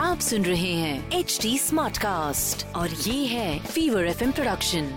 आप सुन रहे हैं एच डी स्मार्ट कास्ट और ये है fever F production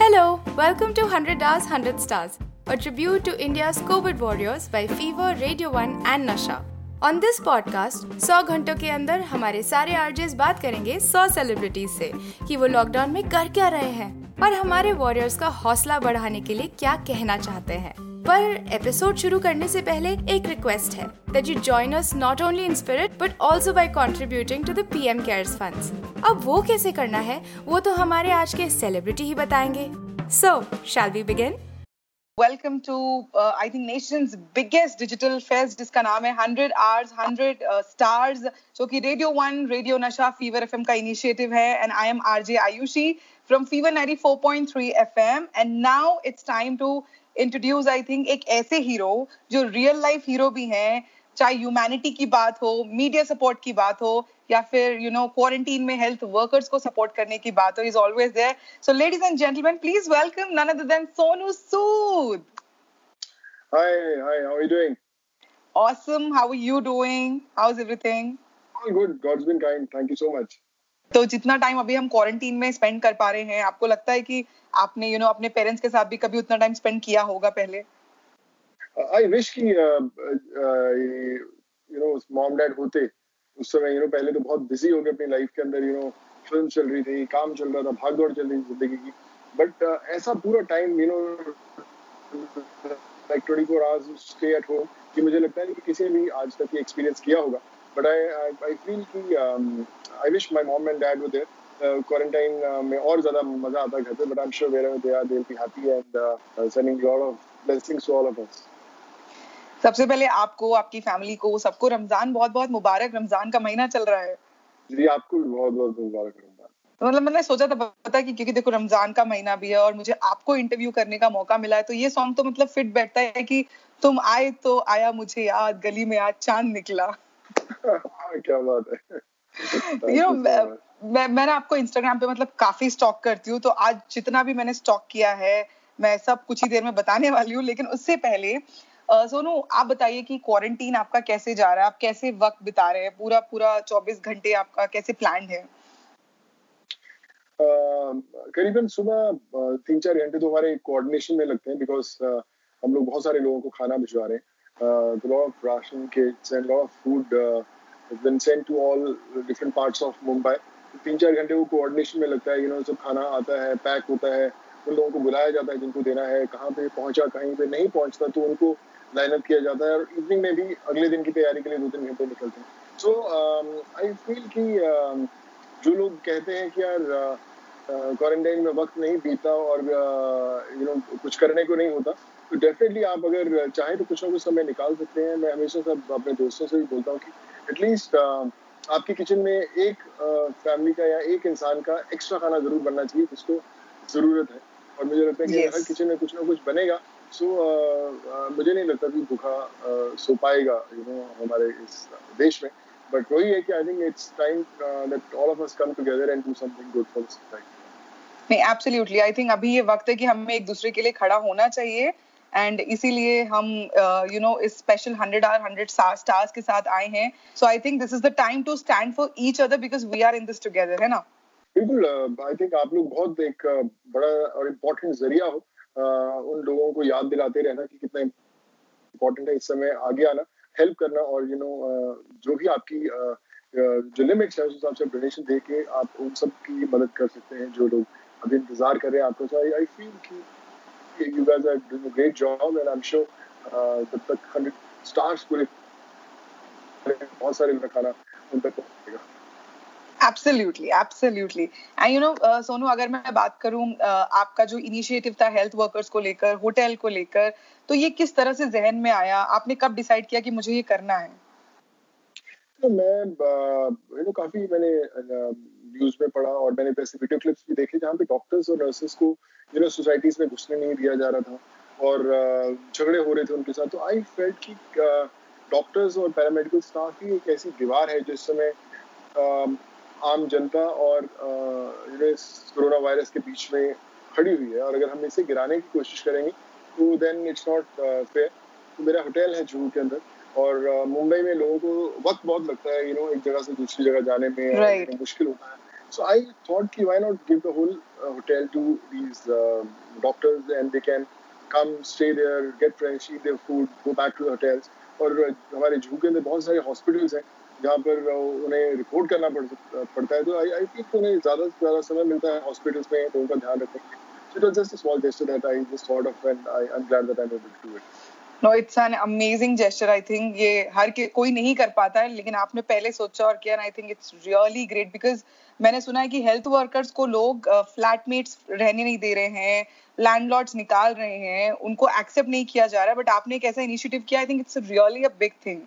Hello, welcome to 100 Hours, 100 Stars, a tribute to India's COVID warriors by Fever, Radio 1 and Nasha. On this podcast, 100 घंटों के अंदर हमारे सारे आरजेस बात करेंगे 100 सेलिब्रिटीज से कि वो लॉकडाउन में कर क्या रहे हैं और हमारे वॉरियर्स का हौसला बढ़ाने के लिए क्या कहना चाहते हैं। पर एपिसोड शुरू करने से पहले एक रिक्वेस्ट है that you join us not only in spirit but also by contributing to the PM cares funds अब वो कैसे करना है, वो तो हमारे आज के सेलिब्रिटी ही बताएँगे। So shall we begin welcome to I think nation's biggest digital fest जिसका नाम है 100 आवर्स 100 स्टार्स जो कि radio one radio Nasha fever FM का इनिशिएटिव है and I am RJ Ayushi from fever 94.3 FM and now it's time to introduce I think एक ऐसे hero जो रियल लाइफ हीरो भी हैं चाहे ह्यूमैनिटी की बात हो मीडिया सपोर्ट की बात हो या फिर यू नो क्वारंटीन में हेल्थ वर्कर्स को सपोर्ट करने की बात हो is always there so ladies and gentleman please welcome none other than Sonu Sood Hi, hi, how are you doing? Awesome. How are you doing? How's everything? All good. God's been kind. Thank you so much. तो जितना time अभी हम quarantine में spend कर पा रहे हैं आपको लगता है कि आपने यू you नो know, अपने पेरेंट्स के साथ भी कभी उतना टाइम स्पेंड किया होगा पहले? आई विश कि यू नो मॉम डैड होते। उस समय यू नो पहले तो बहुत बिज़ी हो गए अपनी लाइफ के अंदर यू नो फ़िल्म चल रही थी काम चल रहा था भाग दौड़ चल रही थी ज़िंदगी की। बट uh, ऐसा पूरा time you know like twenty four hours stay at home कि मुझे लगता है कि किसी ने भी आज तक ये एक्सपीरियंस किया होगा। बट आई आई फील कि I wish my mom and dad वो क्वारंटाइन में और ज़्यादा मज़ा आता घर पे but I am sure where they are they will be happy and sending lot of blessings to all of us सबसे पहले आपको आपकी फैमिली को सबको रमज़ान बहुत बहुत मुबारक रमज़ान का महीना चल रहा है। जी आपको भी बहुत बहुत मुबारक रमज़ान। तो मतलब मैंने सोचा था पता कि क्योंकि देखो रमज़ान का महीना भी है और मुझे आपको इंटरव्यू करने का मौका मिला है तो ये सॉन्ग तो मतलब फिट बैठता है कि तुम आए तो आया मुझे याद गली में आज चाँद निकला। क्या बात है। यू नो मैं मैंने आपको इंस्टाग्राम पे मतलब काफ़ी स्टॉक करती हूँ तो आज जितना भी मैंने स्टॉक किया है मैं सब कुछ ही देर में बताने वाली हूँ लेकिन उससे पहले सोनू आप बताइए कि क्वारंटीन आपका कैसे जा रहा है? आप कैसे वक्त बिता रहे हैं? पूरा पूरा 24 घंटे आपका कैसे प्लान है? करीबन सुबह तीन चार घंटे तो हमारे कोऑर्डिनेशन में लगते हैं बिकॉज़ हम लोग बहुत सारे लोगों को खाना भिजवा रहे हैं। Uh, a lot of ration kits and a lot of food uh, has been sent to all different parts of Mumbai. तीन चार घंटे वो कोऑर्डिनेशन में लगता है यू नो सब खाना आता है पैक होता है उन लोगों को बुलाया जाता है जिनको देना है कहाँ पे पहुँचा कहीं पे नहीं पहुँचता तो उनको लाइन अप किया जाता है और इवनिंग में भी अगले दिन की तैयारी के लिए दो तीन घंटे निकलते हैं सो आई फील कि uh, जो लोग कहते हैं कि यार क्वारंटाइन uh, में वक्त नहीं बीता और यू uh, नो कुछ करने को नहीं होता तो डेफिनेटली आप अगर चाहें तो कुछ ना कुछ समय निकाल सकते हैं। मैं हमेशा सब अपने दोस्तों से भी बोलता हूँ कि एटलीस्ट आपके किचन में एक फैमिली का या एक इंसान का एक्स्ट्रा खाना ज़रूर बनना चाहिए जिसको ज़रूरत है। और मुझे लगता है कि Yes. हर किचन में कुछ ना कुछ बनेगा। सो मुझे नहीं लगता कि भूखा सो पाएगा यू नो हमारे इस देश में। बट वही है कि I think it's time that all of us come together and do something good for society नहीं एब्सोल्युटली आई थिंक अभी ये वक्त है कि हमें एक दूसरे के लिए खड़ा होना चाहिए। एंड इसीलिए हम यू नो इस special hundred hour hundred star stars के साथ आए हैं। So I think this is the time to stand for each other because we are in this together है ना? बिल्कुल आई थिंक आप लोग बहुत एक uh, बड़ा और इम्पोर्टेंट ज़रिया हो। Uh, उन लोगों को याद दिलाते रहना कि कितना इम्पोर्टेंट है इस समय आगे आना हेल्प करना और यू नो जो भी आपकी uh, uh, जो लिमिट्स है उस हिसाब से डोनेशन दे के आप उन सब की मदद कर सकते हैं जो लोग अभी इंतज़ार कर रहे हैं आपको। आई फील कि you guys are doing a great job and I am sure जब तक 100 स्टार्स पूरे बहुत सारे का खाना उन तक पहुंचेगा। Absolutely absolutely and you know Sonu अगर मैं बात करूँ uh, आपका जो इनिशिएटिव था हेल्थ वर्कर्स को लेकर होटल को लेकर तो ये किस तरह से जहन में आया? आपने कब डिसाइड किया कि मुझे ये करना है? तो मैं यू नो काफ़ी मैंने न्यूज़ में पढ़ा और मैंने वैसे वीडियो क्लिप्स भी देखे जहाँ पे डॉक्टर्स और नर्सेस को यू नो सोसाइटीज में घुसने नहीं दिया जा रहा था और झगड़े हो रहे थे उनके साथ। तो आई फेल्ट कि डॉक्टर्स और पैरामेडिकल स्टाफ ही एक ऐसी दीवार है जिस समय आम जनता और यू नो इस कोरोना वायरस के बीच में खड़ी हुई है। और अगर हम इसे गिराने की कोशिश करेंगे तो देन इट्स नॉट फेयर तो मेरा होटल है जूहू के अंदर और मुंबई में लोगों को वक्त बहुत लगता है यू नो एक जगह से दूसरी जगह जाने में right. मुश्किल होता है। so i thought ki why not give the whole uh, hotel to these uh, doctors and they can come stay there get fresh eat their food go back to the hotels और हमारे जू के अंदर बहुत सारे hospitals हैं जहाँ पर उन्हें रिपोर्ट करना पड़, पड़ता है तो आई आई थिंक उन्हें ज़्यादा से ज़्यादा समय मिलता है हॉस्पिटल्स में तो उनका ध्यान रखने के लिए So it was just a small gesture that I just thought of and I, I'm glad that I'm able to do it. No it's an amazing gesture I think ये हर के कोई नहीं कर पाता है लेकिन आपने पहले सोचा और किया I think it's really great because मैंने सुना है कि हेल्थ वर्कर्स को लोग फ्लैटमेट्स uh, रहने नहीं दे रहे हैं लैंडलॉर्ड्स निकाल रहे हैं उनको एक्सेप्ट नहीं किया जा रहा है बट आपने एक ऐसा इनिशिएटिव किया I think it's really a big thing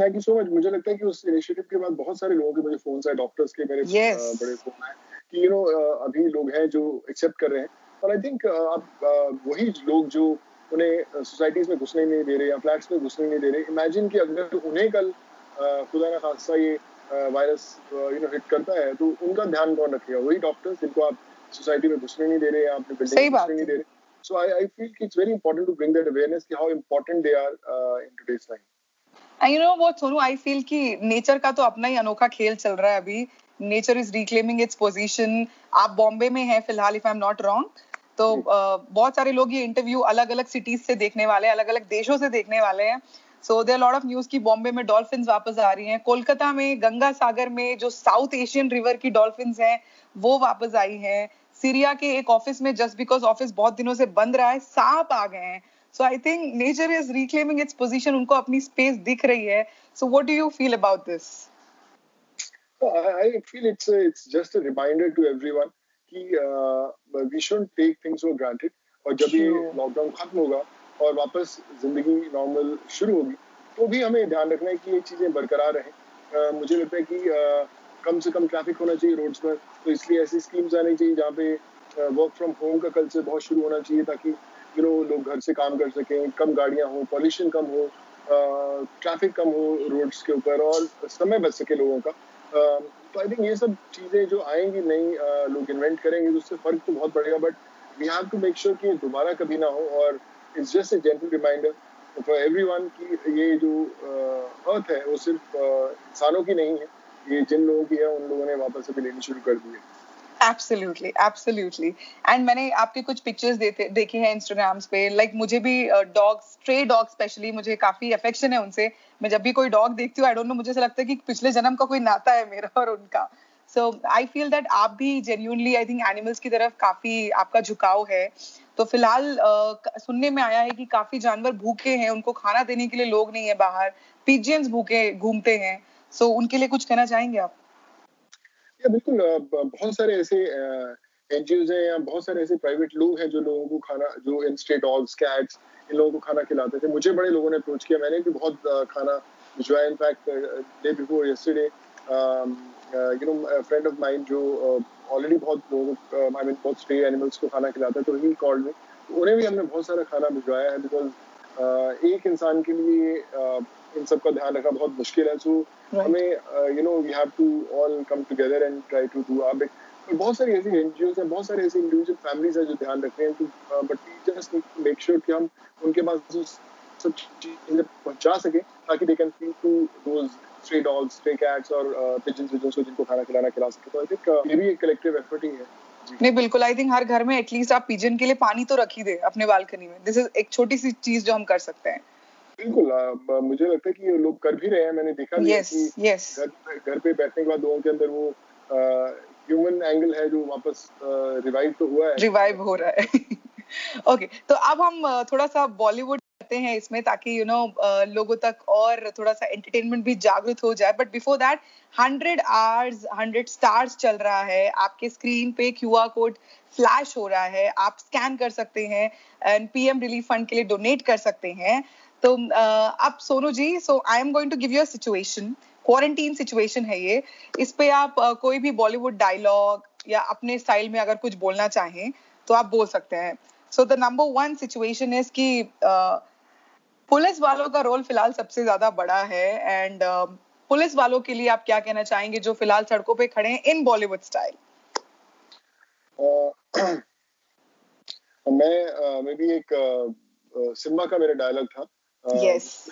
thank you so much मुझे लगता है कि उस इनिशिएटिव के बाद बहुत सारे लोगों के मुझे फ़ोन आए डॉक्टर्स के मेरे yes. uh, बड़े फ़ोन आए कि यू नो अभी लोग हैं जो एक्सेप्ट कर रहे हैं। और आई थिंक आप वही लोग जो उन्हें सोसाइटीज में घुसने नहीं दे रहे या फ्लैट्स में घुसने नहीं दे रहे। इमेजिन कि अगर उन्हें कल खुदा ना खासा ये वायरस यू नो हिट करता है तो उनका ध्यान कौन रखेगा? वही डॉक्टर्स जिनको आप सोसाइटी में घुसने नहीं दे रहे या अपने बिल्डिंग में घुसने नहीं दे रहे। So I, I feel it's very important to bring that awareness कि how important they are uh, in today's time. And you know what, Sonu, I feel कि नेचर का तो अपना ही अनोखा खेल चल रहा है अभी। Nature is reclaiming its position आप बॉम्बे में हैं फ़िलहाल if I am not wrong तो बहुत सारे लोग ये इंटरव्यू अलग अलग सिटीज़ से देखने वाले हैं अलग अलग देशों से देखने वाले हैं। So there lot of news की बॉम्बे में डॉल्फिन वापस आ रही हैं। कोलकाता में गंगा सागर में जो साउथ एशियन रिवर की डॉल्फिन हैं वो वापस आई हैं। सीरिया के एक ऑफ़िस में जस्ट बिकॉज़ ऑफ़िस बहुत दिनों से बंद रहा है सांप आ गए हैं। So I think nature is reclaiming its position उनको अपनी स्पेस दिख रही है। So what do you feel about this I feel it's a, it's just a reminder to everyone कि we shouldn't take things for granted. और जब ये lockdown खत्म होगा और वापस ज़िंदगी नॉर्मल शुरू होगी तो भी हमें ध्यान रखना है कि ये चीज़ें बरकरार रहें। मुझे लगता है कि कम से कम ट्रैफ़िक होना चाहिए रोड्स पर तो इसलिए ऐसी स्कीम्स आनी चाहिए जहाँ पे वर्क फ्रॉम होम का कल्चर बहुत शुरू होना चाहिए ताकि यू नो लोग घर से काम कर सकें कम गाड़ियाँ हो पॉल्यूशन कम हो ट्रैफ़िक कम हो रोड्स के ऊपर और समय बच सके लोगों का। आई थिंक ये सब चीज़ें जो आएँगी, नई लोग इन्वेंट करेंगे तो उससे फ़र्क तो बहुत पड़ेगा but we have to make sure कि दोबारा कभी ना हो, और it's just a gentle reminder for everyone की ये जो अर्थ है, वो सिर्फ़ इंसानों की नहीं है, ये जिन लोगों की है, उन लोगों ने वापस अभी लेनी शुरू कर दी है एब्सोल्युटली एब्सोल्युटली एंड मैंने आपके कुछ पिक्चर्स देखे हैं इंस्टाग्राम्स पे. लाइक like, मुझे भी डॉग स्ट्रे डॉग स्पेशली मुझे काफ़ी अफेक्शन है उनसे. मैं जब भी कोई डॉग देखती हूँ आई डोंट नो मुझे ऐसा लगता है कि पिछले जन्म का कोई नाता है मेरा और उनका. सो आई फील दैट आप भी जेन्यूनली आई थिंक एनिमल्स की तरफ़ काफ़ी आपका झुकाव है. तो फ़िलहाल uh, सुनने में आया है कि काफ़ी जानवर भूखे हैं उनको खाना देने के लिए लोग नहीं है बाहर. पिजियंस भूखे घूमते हैं. सो so, उनके लिए कुछ कहना चाहेंगे आप? बिल्कुल बहुत सारे ऐसे एन एनजीओ हैं या बहुत सारे ऐसे प्राइवेट लोग हैं जो लोगों को खाना, जो इन स्टेट डॉग्स कैट्स इन लोगों को खाना खिलाते थे। मुझे बड़े लोगों ने अप्रोच किया। मैंने भी बहुत खाना भिजवाया in fact day before yesterday you know friend of mine जो ऑलरेडी बहुत लोगों आई मीन बहुत स्टे एनिमल्स को खाना खिलाता है तो ही कॉल्ड में उन्हें भी हमने बहुत सारा खाना भिजवाया है बिकॉज़ एक इंसान के लिए इन सब का ध्यान रखना बहुत मुश्किल है सो हमें you know we have to all come together and try to do bit बहुत सारी ऐसी एनजीओ हैं बहुत सारे ऐसे इंडिविजुअल फैमिलीज़ हैं जो ध्यान रख रहे हैं but we just make sure कि हम उनके पास सब चीज़ें पहुँचा सके ताकि they can feel to those stray dogs stray cats और पिजन्स विजन्स को जिनको खाना खिलाना खिला सके। तो आई थिंक ये भी एक कलेक्टिव एफर्ट ही है। नहीं बिल्कुल आई थिंक हर घर में एटलीस्ट आप पिजन के लिए पानी तो रख ही दे अपने बालकनी में। दिस इज़ एक छोटी सी चीज़ जो हम कर सकते हैं। बिल्कुल मुझे लगता है कि ये लोग कर भी रहे हैं मैंने देखा yes, कि yes. घर घर पे बैठने के बाद लोगों के अंदर वो ह्यूमन एंगल है जो वापस रिवाइव तो हुआ है। रिवाइव हो रहा है। ओके okay, तो अब हम थोड़ा सा बॉलीवुड करते हैं इसमें ताकि यू you नो know, लोगों तक और थोड़ा सा एंटरटेनमेंट भी जागृत हो जाए। But before that hundred hours hundred stars चल रहा है। आपके स्क्रीन पे क्यू आर कोड फ्लैश हो रहा है। आप स्कैन कर सकते हैं एंड पीएम रिलीफ फंड के लिए डोनेट कर सकते हैं। तो अब Sonu ji so I am going to give you situation quarantine situation है ये। इस पे आप कोई भी बॉलीवुड डायलॉग या अपने स्टाइल में अगर कुछ बोलना चाहें तो आप बोल सकते हैं। So the number one situation is कि पुलिस वालों का रोल फ़िलहाल सबसे ज़्यादा बड़ा है एंड पुलिस वालों के लिए आप क्या कहना चाहेंगे जो फ़िलहाल सड़कों पे खड़े हैं इन बॉलीवुड स्टाइल मैं मैं भी एक सिम्मा का मेरा डायलॉग था। Yes.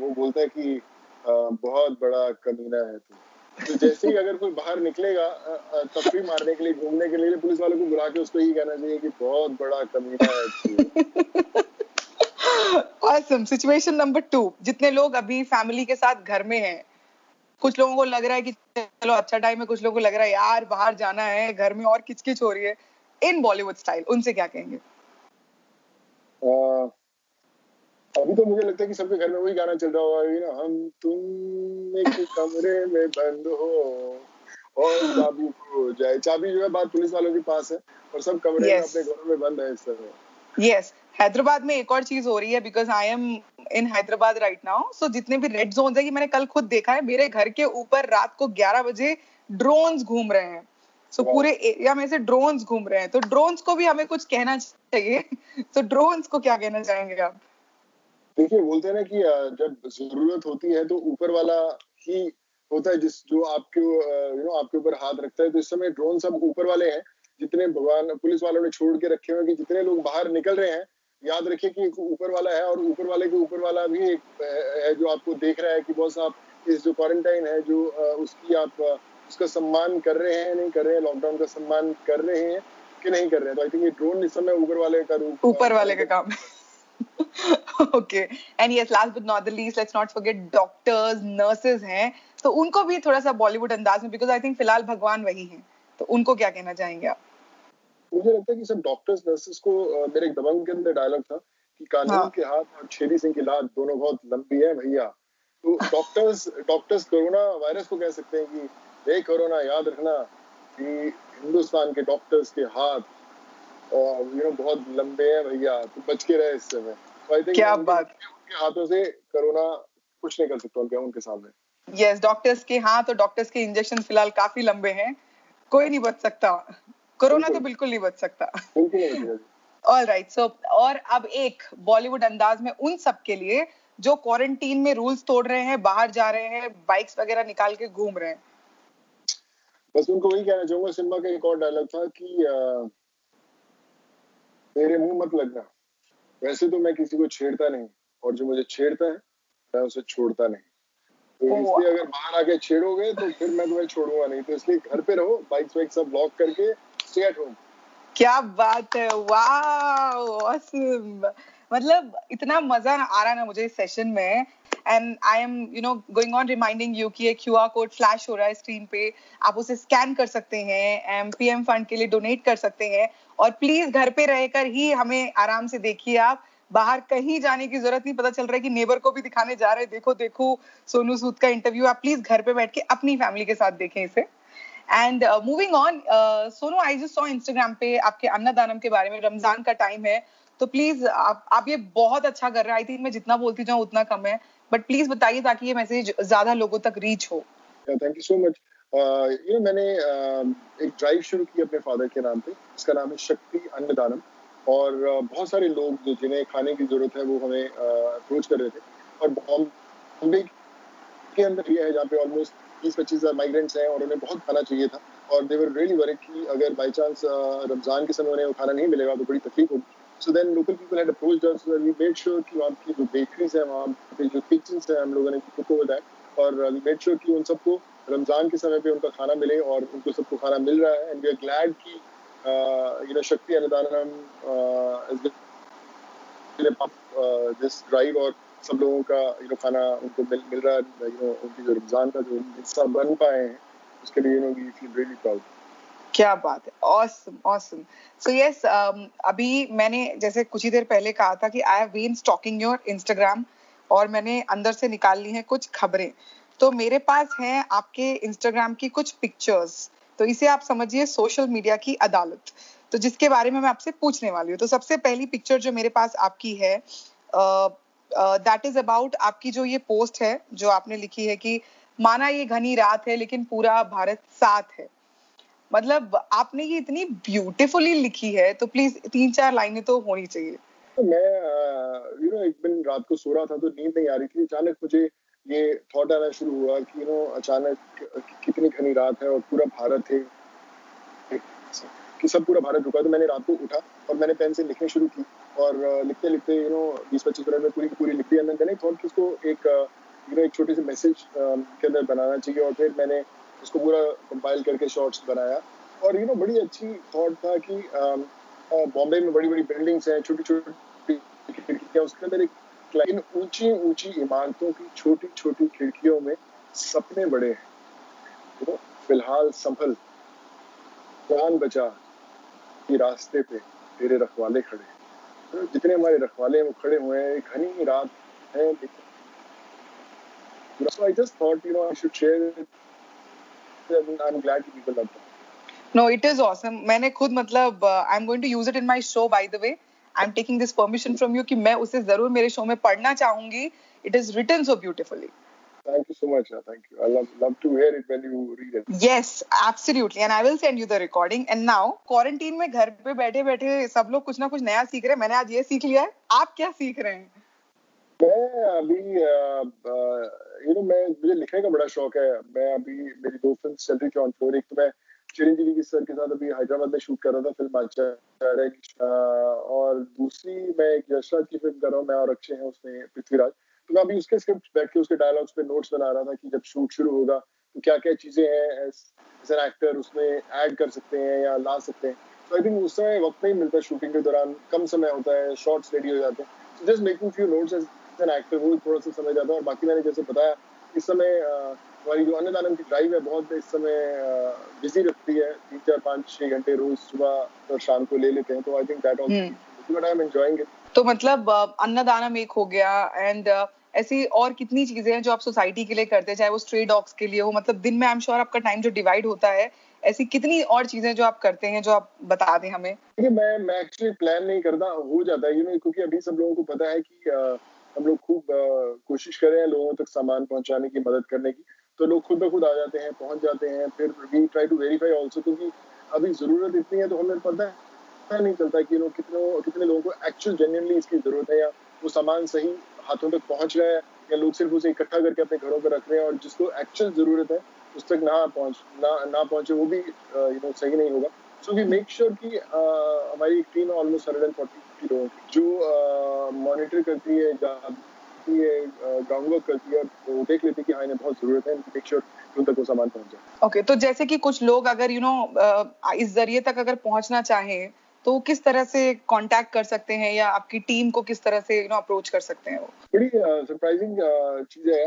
वो बोलता है कि बहुत बड़ा कमीना है तू तो जैसे ही अगर कोई बाहर निकलेगा तफरी मारने के लिए घूमने के लिए पुलिस वालों को बुला के उसको यही कहना चाहिए कि बहुत बड़ा कमीना है awesome. सिचुएशन नंबर टू जितने लोग अभी फैमिली के साथ घर में हैं कुछ लोगों को लग रहा है कि चलो अच्छा टाइम है कुछ लोगों को लग रहा है यार बाहर जाना है घर में और किचकिच हो रही है इन बॉलीवुड स्टाइल उनसे क्या कहेंगे uh, अभी तो मुझे लगता है कि सबके घर में वही गाना चल रहा होगा ना हम तुम एक कमरे में बंद हो और चाबी खो जाए। चाबी जो है बात पुलिस वालों के पास है और सब कमरे yes. में अपने घरों में बंद है इस तरह यस हैदराबाद में एक और चीज़ हो रही है because I am in Hyderabad right now so जितने भी रेड जोन है कि मैंने कल खुद देखा है मेरे घर के ऊपर रात को 11 बजे ड्रोन्स घूम रहे हैं। सो so, पूरे एरिया में से ड्रोन्स घूम रहे हैं। तो ड्रोन्स को भी हमें कुछ कहना चाहिए। तो ड्रोन्स को क्या कहना चाहेंगे आप? देखिए, बोलते हैं ना कि जब ज़रूरत होती है तो ऊपर वाला ही होता है जिस, जो आपके यू नो आपके ऊपर हाथ रखता है। तो इस समय ड्रोन सब ऊपर वाले हैं। जितने भगवान, पुलिस वालों ने छोड़ के रखे हुए कि जितने लोग बाहर निकल रहे हैं, याद रखिए कि ऊपर वाला है और ऊपर वाले के ऊपर वाला भी एक है जो आपको देख रहा है कि बॉस आप इस जो क्वारंटाइन है, जो उसकी आप उसका सम्मान कर रहे हैं, नहीं कर रहे हैं लॉकडाउन का सम्मान कर रहे हैं कि नहीं कर रहे हैं? तो आई थिंक ये ड्रोन इस समय ऊपर वाले का रूप ऊपर वाले का काम okay. And yes last but not the least let's not forget doctors nurses हैं। तो उनको भी थोड़ा सा बॉलीवुड अंदाज में बिकॉज़ आई थिंक फ़िलहाल भगवान वही हैं। तो उनको क्या कहना चाहेंगे आप? मुझे लगता है कि सब डॉक्टर्स नर्सेस को मेरे एक दबंग के अंदर डायलॉग था कि कानून हाँ. के हाथ और छेदी सिंह की लात दोनों बहुत लंबी है भैया। तो डॉक्टर्स डॉक्टर्स कोरोना वायरस को कह सकते हैं कि हे कोरोना याद रखना कि हिंदुस्तान के डॉक्टर्स के हाथ यू नो बहुत लंबे हैं भैया तो बच के रहे इस समय तो क्या बात उनके हाथों से कोरोना कुछ नहीं कर सकता उनके उनके सामने। यस डॉक्टर्स के हाथ और डॉक्टर्स के इंजेक्शन फ़िलहाल काफ़ी लंबे हैं। कोई नहीं बच सकता। कोरोना तो बिल्कुल। नहीं बच सकता। ऑल राइट सो और अब एक बॉलीवुड अंदाज में उन सब के लिए जो क्वारंटीन में रूल्स तोड़ रहे हैं बाहर जा रहे हैं बाइक्स वगैरह निकाल के घूम रहे हैं। बस उनको वही कहना चाहूँगा सिम्बा का एक और डायलॉग था कि मेरे मुँह मत लगना वैसे तो मैं किसी को छेड़ता नहीं और जो मुझे छेड़ता है मैं उसे छोड़ता नहीं। तो इसलिए अगर बाहर आके छेड़ोगे तो फिर मैं तुम्हें छोड़ूँगा नहीं। तो इसलिए घर पे रहो बाइक वाइक सब ब्लॉक करके स्टे एट होम क्या बात है? वाओ ऑसम मतलब इतना मज़ा आ रहा ना मुझे इस सेशन में। And I am you know going on reminding you कि एक क्यू आर कोड फ्लैश हो रहा है स्क्रीन पे। आप उसे स्कैन कर सकते हैं एम पी एम फंड के लिए डोनेट कर सकते हैं। और प्लीज़ घर पे रहकर ही हमें आराम से देखिए आप। बाहर कहीं जाने की ज़रूरत नहीं, पता चल रहा है कि नेबर को भी दिखाने जा रहे हैं। देखो देखो, सोनू सूद का इंटरव्यू आप प्लीज़ घर पे बैठ के अपनी फैमिली के साथ देखें इसे। And moving on Sonu I just saw Instagram पे आपके अन्नदानम के बारे में, रमज़ान का टाइम है। तो प्लीज़ आप आप ये बहुत अच्छा कर रहे हैं। आई थिंक मैं जितना बोलती जाऊँ उतना कम है। बट प्लीज़ बताइए ताकि ये मैसेज ज़्यादा लोगों तक रीच हो। Thank you so much you know मैंने uh, एक ड्राइव शुरू की अपने फादर के नाम पे। इसका नाम है शक्ति अन्नदानम। और uh, बहुत सारे लोग जिन्हें खाने की ज़रूरत है वो हमें अप्रोच uh, कर रहे थे। और बॉम्बे के अंदर ये है जहाँ पे ऑलमोस्ट बीस पच्चीस हज़ार माइग्रेंट्स हैं और उन्हें बहुत खाना चाहिए था। और देवर रियली वरिड कि अगर बाई चांस रमज़ान के समय उन्हें खाना नहीं मिलेगा तो बड़ी तकलीफ़ होगी। So then local people had approached us we made sure कि वहाँ की जो बेकरीज है, वहाँ पे जो किचन्स है, हम लोगों ने कुक ओवर दैट और वी मेड श्योर कि उन सबको रमज़ान के समय पे उनका खाना मिले और उनको सबको खाना मिल रहा है। एंड वी आर ग्लैड कि you know Shakti Annadanam this drive और सब लोगों का यू नो खाना उनको मिल मिल रहा है। यू नो उनकी जो रमज़ान का जो हिस्सा बन पाए हैं, उसके लिए you know we feel really proud क्या बात है। ऑसम ऑसम सो यस अभी मैंने जैसे कुछ ही देर पहले कहा था कि I have been stalking your Instagram और मैंने अंदर से निकाल ली हैं कुछ खबरें। तो मेरे पास हैं आपके इंस्टाग्राम की कुछ पिक्चर्स तो इसे आप समझिए सोशल मीडिया की अदालत। तो जिसके बारे में मैं आपसे पूछने वाली हूँ। तो सबसे पहली पिक्चर जो मेरे पास आपकी है दैट इज़ अबाउट आपकी जो ये पोस्ट है, जो आपने लिखी है कि, माना ये घनी रात है, लेकिन पूरा भारत साथ है। मतलब आपने ये इतनी ब्यूटीफुली लिखी है तो प्लीज़ तीन चार लाइनें तो होनी चाहिए। तो मैं यू नो एक दिन रात को सो रहा था तो नींद नहीं आ रही थी। अचानक मुझे ये थॉट आना शुरू हुआ कि यू नो अचानक कितनी घनी रात है और पूरा भारत है। कि सब पूरा भारत रुका तो मैंने रात को उठा और मैंने पेन से लिखने शुरू की और लिखते लिखते यू नो बीस पच्चीस मिनट में पूरी पूरी लिख दी मैंने थॉट कि उसको एक यू नो एक छोटे से मैसेज के अंदर बनाना चाहिए और फिर मैंने उसको पूरा कंपाइल करके शॉर्ट्स बनाया। और यू नो बड़ी अच्छी थॉट था कि बॉम्बे में बड़ी बड़ी बिल्डिंग्स हैं छोटी छोटी खिड़कियाँ उसके अंदर एक इन ऊँची ऊँची इमारतों की छोटी छोटी खिड़कियों में सपने बड़े हैं। तो फ़िलहाल संभल जान बचा कि रास्ते पे तेरे रखवाले खड़े तो जितने हमारे रखवाले हैं वो खड़े हुए हैं घनी रात है। So I just thought, you know, I should No, it is awesome. मैंने खुद मतलब I am going to use it in my show by the way I am taking this permission from you कि मैं उसे ज़रूर मेरे शो में पढ़ना चाहूँगी it is written so beautifully Thank you so much. Thank you. I love love to hear it when you read it. Yes, absolutely. And I will send you the recording. And now, quarantine में घर पे बैठे बैठे सब लोग कुछ ना कुछ नया सीख रहे हैं मैंने आज ये सीख लिया है आप क्या सीख रहे हैं मैं अभी यू नो मैं, मुझे लिखने का बड़ा शौक है। मैं अभी मेरी दो फ़िल्म चल रही थी ऑन एक तो मैं चिरंजीवी की सर के साथ अभी हैदराबाद में शूट कर रहा था, फ़िल्म आचार्य और दूसरी मैं एक यशराज की फ़िल्म कर रहा हूँ, मैं और अक्षय हैं उसमें, पृथ्वीराज। तो मैं अभी उसके स्क्रिप्ट बैठ के, उसके डायलॉग्स पे नोट्स बना रहा था कि जब शूट शुरू होगा तो क्या क्या चीज़ें हैं एज एन एक्टर उसमें ऐड कर सकते हैं या ला सकते हैं। तो आई थिंक उस समय वक्त नहीं मिलता शूटिंग के दौरान, कम समय होता है शॉर्ट्स रेडी हो जाते हैं। Just making few notes as an actor वो थोड़ा सा समय है और बाकी मैंने जैसे बताया इस समय हमारी जो अन्नदानम की ड्राइव है बहुत इस समय बिज़ी रखती है। तीन चार पाँच छह घंटे रोज सुबह और शाम को ले लेते हैं तो I think that also I am enjoying तो मतलब अन्नदानम एक हो गया एंड ऐसी और कितनी चीज़ें हैं जो आप सोसाइटी के लिए करते हैं चाहे वो स्ट्रे डॉग्स के लिए हो मतलब दिन में आई एम श्योर आपका टाइम जो डिवाइड होता है ऐसी कितनी और चीज़ें जो आप करते हैं जो आप बता दें हमें? देखिए मैं मैं एक्चुअली प्लान नहीं करता हो जाता है यू नो क्योंकि अभी सब लोगों को पता है कि हम लोग खूब कोशिश कर रहे हैं लोगों तक सामान पहुँचाने की मदद करने की। तो लोग खुद ब खुद आ जाते हैं, पहुँच जाते हैं, फिर we try to verify also क्योंकि अभी ज़रूरत इतनी है तो हमें पता है, पता नहीं चलता कि लोग कितने कितने लोगों को एक्चुअल जेन्यनली इसकी ज़रूरत है या वो सामान सही हाथों तक पहुँच रहा है या लोग सिर्फ़ उसे इकट्ठा करके अपने घरों पर रख रहे हैं और जिसको एक्चुअल ज़रूरत है, उस तक ना पहुँच, ना ना पहुँचे, वो भी यू नो सही नहीं होगा। सो वी मेक श्योर कि हमारी एक team almost hundred and forty लोगों की जो मॉनिटर करती है करती है ग्राउंड वर्क करती है तो देख लेती है कि हाँ इन्हें बहुत ज़रूरत है मेक श्योर उन तक वो सामान पहुँच जाए। ओके तो जैसे कि कुछ लोग अगर यू you नो know, इस ज़रिए तक अगर पहुँचना चाहें तो किस तरह से कांटेक्ट कर सकते हैं या आपकी टीम को किस तरह से यू नो अप्रोच कर सकते हैं वो? बड़ी सरप्राइजिंग चीज़ है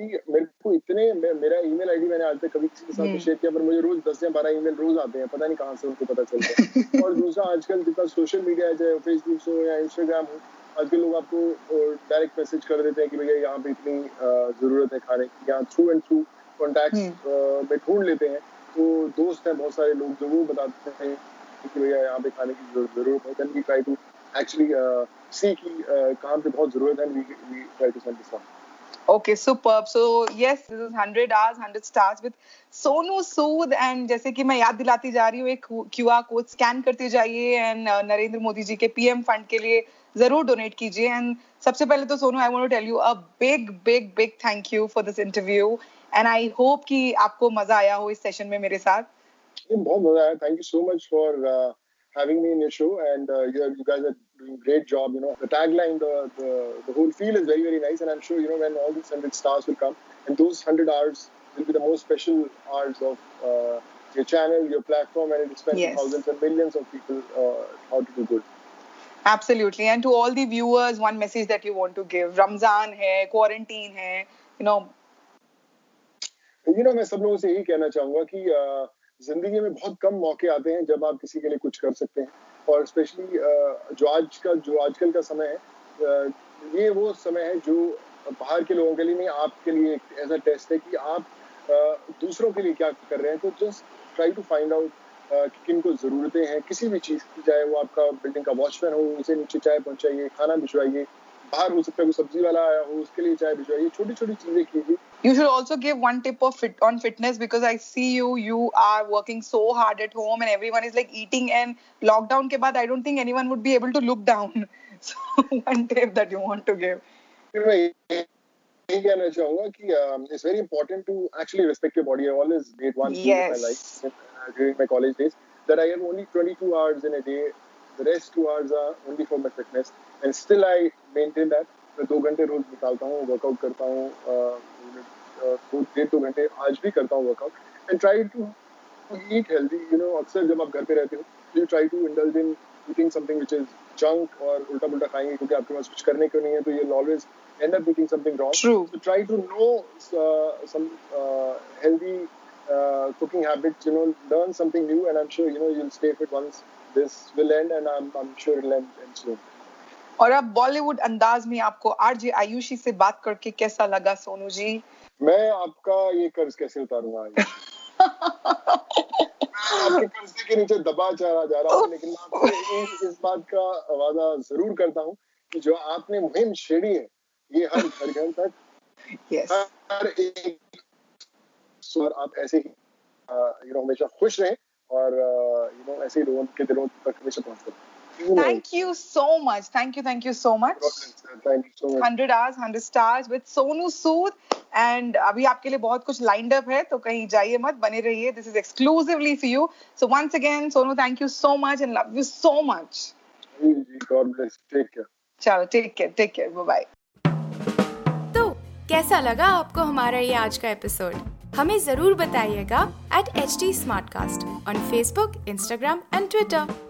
कि मेरे को इतने मेरा ईमेल आईडी मैंने आज तक कभी किसी के साथ शेयर किया पर मुझे रोज दस या बारह ईमेल रोज आते हैं पता नहीं कहाँ से उनको पता चलता है। और दूसरा आजकल जितना सोशल मीडिया है चाहे फेसबुक हो या इंस्टाग्राम हो आजकल लोग आपको डायरेक्ट मैसेज कर देते हैं कि भैया यहाँ पे इतनी ज़रूरत है खाने की यहाँ थ्रू एंड थ्रू कॉन्टैक्ट में ढूंढ लेते हैं। तो दोस्त हैं बहुत सारे लोग जो वो बताते हैं कि भैया यहाँ पे खाने की ज़रूरत है then we try to actually see की कहाँ पे बहुत ज़रूरत है we try to send this Okay, superb. So yes, this is 100 hours, 100 stars with Sonu Sood and जैसे कि मैं याद दिलाती जा रही हूँ एक QR कोड स्कैन करते जाइए एंड नरेंद्र मोदी जी के पीएम फंड के लिए ज़रूर डोनेट कीजिए. एंड सबसे पहले तो Sonu I want to tell you a big big big thank you for this interview and I hope कि आपको मज़ा आया हो इस सेशन में मेरे साथ. बहुत मज़ा आया. Thank you so much for in your show. And uh, you, you guys are doing great job you know the tagline the, the the whole feel is very very nice and i'm sure you know when all these 100 stars will come and those 100 hours will be the most special hours of uh, your channel your platform and it is spent yes. thousands and millions of people uh, how to do good Absolutely. And to all the viewers, one message that you want to give. Ramzan hai, quarantine hai, you know. You know, मैं सब लोगों से यही कहना चाहूंगा कि जिंदगी में बहुत कम मौके आते हैं जब आप किसी के लिए कुछ कर सकते हैं और स्पेशली जो आज का जो आजकल का समय है ये वो समय है जो बाहर के लोगों के लिए नहीं, आपके लिए एक ऐसा टेस्ट है कि आप दूसरों के लिए क्या कर रहे हैं। तो just try to find out कि किन को ज़रूरतें हैं, किसी भी चीज़ की, चाहे वो आपका बिल्डिंग का वॉचमैन हो, उसे नीचे चाय पहुँचाइए, खाना भिजवाइए बाहर हो सकता है कोई सब्ज़ी वाला आया हो उसके लिए चाय भिजवाइए छोटी छोटी चीज़ें कीजिए You should also give one tip of fit on fitness because I see you, you are working so hard at home and everyone is like eating and lockdown ke baad I don't think anyone would be able to look down. So one tip that you want to give. यही कहना चाहूँगा कि it's very important to actually respect your body. I always made one thing yes. in my life uh, during my college days that I have only 22 hours in a day. The rest two hours are only for my fitness. And still I maintain that मैं दो घंटे रोज निकालता हूँ workout करता हूँ डेढ़ दो घंटे आज भी करता हूँ workout and try to eat healthy you know अक्सर जब आप घर पे रहते हो you try to indulge in eating something which is junk और उल्टा पुलटा खाएँगे क्योंकि आपके पास कुछ करने क्यों नहीं है तो you always end up eating something wrong so try to know some healthy cooking habits you know learn something new and I am sure you know you will stay fit once this will end and I am sure it will end so और अब बॉलीवुड अंदाज में आपको RJ Ayushi से बात करके कैसा लगा सोनू जी? मैं आपका ये कर्ज कैसे उतारूँगा? आपके कर्ज के नीचे दबा चला जा रहा हूँ लेकिन मैं आपको इस बात का वादा ज़रूर करता हूँ कि जो आपने मुहिम छेड़ी है ये हर घर घर तक yes. हर एक स्वर आप ऐसे ही यू नो हमेशा खुश रहें और यू नो ऐसे ही लोगों के दिलों तक हमेशा पहुँचते रहें Thank you so much. Thank you, thank you so much. Thank you so much. 100 hours, 100 stars with Sonu Sood. And अभी आपके लिए बहुत कुछ लाइंड अप है तो कहीं जाइए मत बने रहिए। This is exclusively for you so once again Sonu thank you so much and love you so much चलो take care take care bye bye तो कैसा लगा आपको हमारा ये आज का एपिसोड हमें ज़रूर बताइएगा at H T Smartcast on Facebook Instagram and Twitter